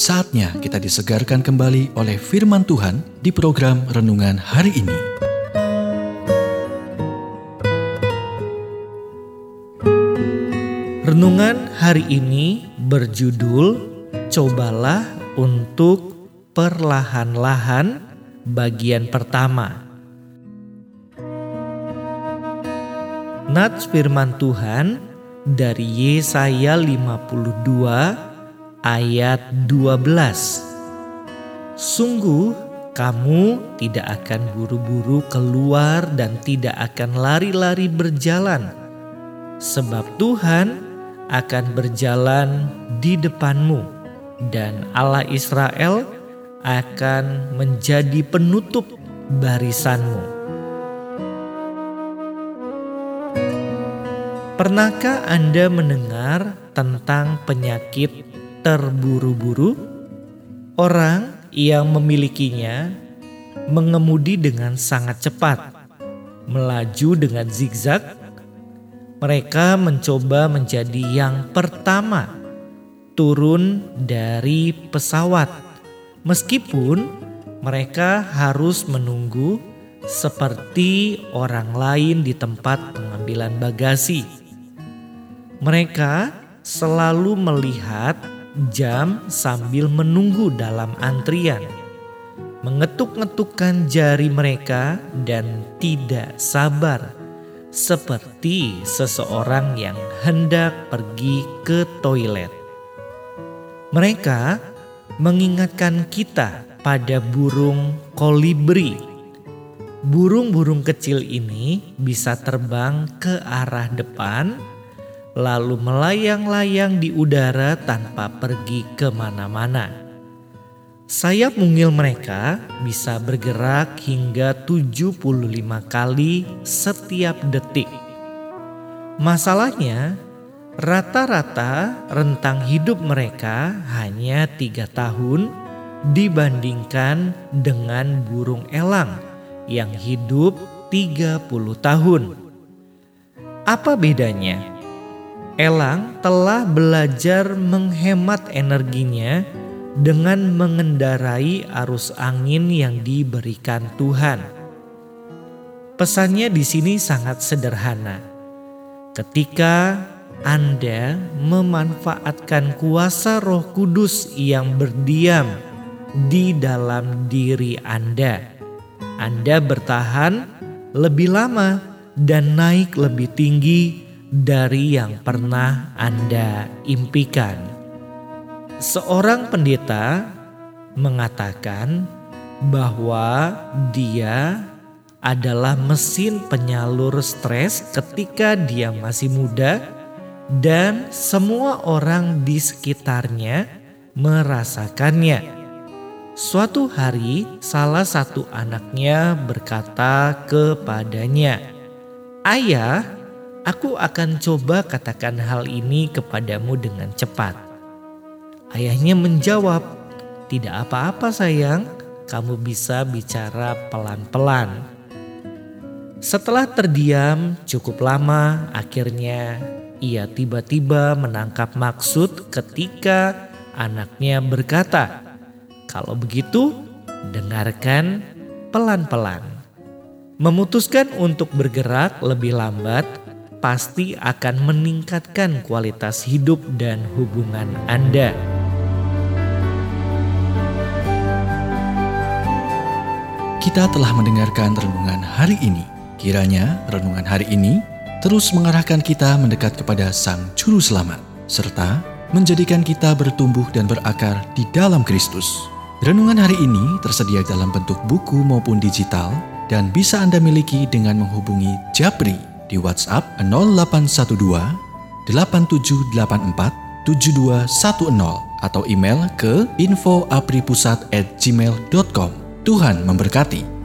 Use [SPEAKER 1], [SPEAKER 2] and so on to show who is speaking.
[SPEAKER 1] Saatnya kita disegarkan kembali oleh firman Tuhan di program renungan hari ini.
[SPEAKER 2] Renungan hari ini berjudul Cobalah untuk perlahan-lahan bagian pertama. Nats firman Tuhan dari Yesaya 52 ayat 12. Sungguh kamu tidak akan buru-buru keluar dan tidak akan lari-lari berjalan. Sebab Tuhan akan berjalan di depanmu dan Allah Israel akan menjadi penutup barisanmu. Pernahkah Anda mendengar tentang penyakit terburu-buru, orang yang memilikinya mengemudi dengan sangat cepat, melaju dengan zigzag. Mereka mencoba menjadi yang pertama turun dari pesawat, meskipun mereka harus menunggu seperti orang lain di tempat pengambilan bagasi. Mereka selalu melihat jam sambil menunggu dalam antrian, mengetuk-ngetukkan jari mereka dan tidak sabar, seperti seseorang yang hendak pergi ke toilet. Mereka mengingatkan kita pada burung kolibri. Burung-burung kecil ini bisa terbang ke arah depan lalu melayang-layang di udara tanpa pergi ke mana-mana. Sayap mungil mereka bisa bergerak hingga 75 kali setiap detik. Masalahnya, rata-rata rentang hidup mereka hanya tiga tahun dibandingkan dengan burung elang yang hidup 30 tahun. Apa bedanya? Elang telah belajar menghemat energinya dengan mengendarai arus angin yang diberikan Tuhan. Pesannya di sini sangat sederhana. Ketika Anda memanfaatkan kuasa Roh Kudus yang berdiam di dalam diri Anda, Anda bertahan lebih lama dan naik lebih tinggi dari yang pernah Anda impikan. Seorang pendeta mengatakan bahwa dia adalah mesin penyalur stres ketika dia masih muda dan semua orang di sekitarnya merasakannya. Suatu hari, salah satu anaknya berkata kepadanya, "Ayah, Aku akan coba katakan hal ini kepadamu dengan cepat. Ayahnya menjawab, "Tidak apa-apa, sayang. Kamu bisa bicara pelan-pelan." Setelah terdiam cukup lama, akhirnya ia tiba-tiba menangkap maksud ketika anaknya berkata, "Kalau begitu, dengarkan pelan-pelan." Memutuskan untuk bergerak lebih lambat pasti akan meningkatkan kualitas hidup dan hubungan Anda.
[SPEAKER 1] Kita telah mendengarkan renungan hari ini. Kiranya renungan hari ini terus mengarahkan kita mendekat kepada Sang Juru Selamat, serta menjadikan kita bertumbuh dan berakar di dalam Kristus. Renungan hari ini tersedia dalam bentuk buku maupun digital dan bisa Anda miliki dengan menghubungi Japri di WhatsApp 0812 8784 7210 atau email ke infoapripusat@gmail.com. Tuhan memberkati.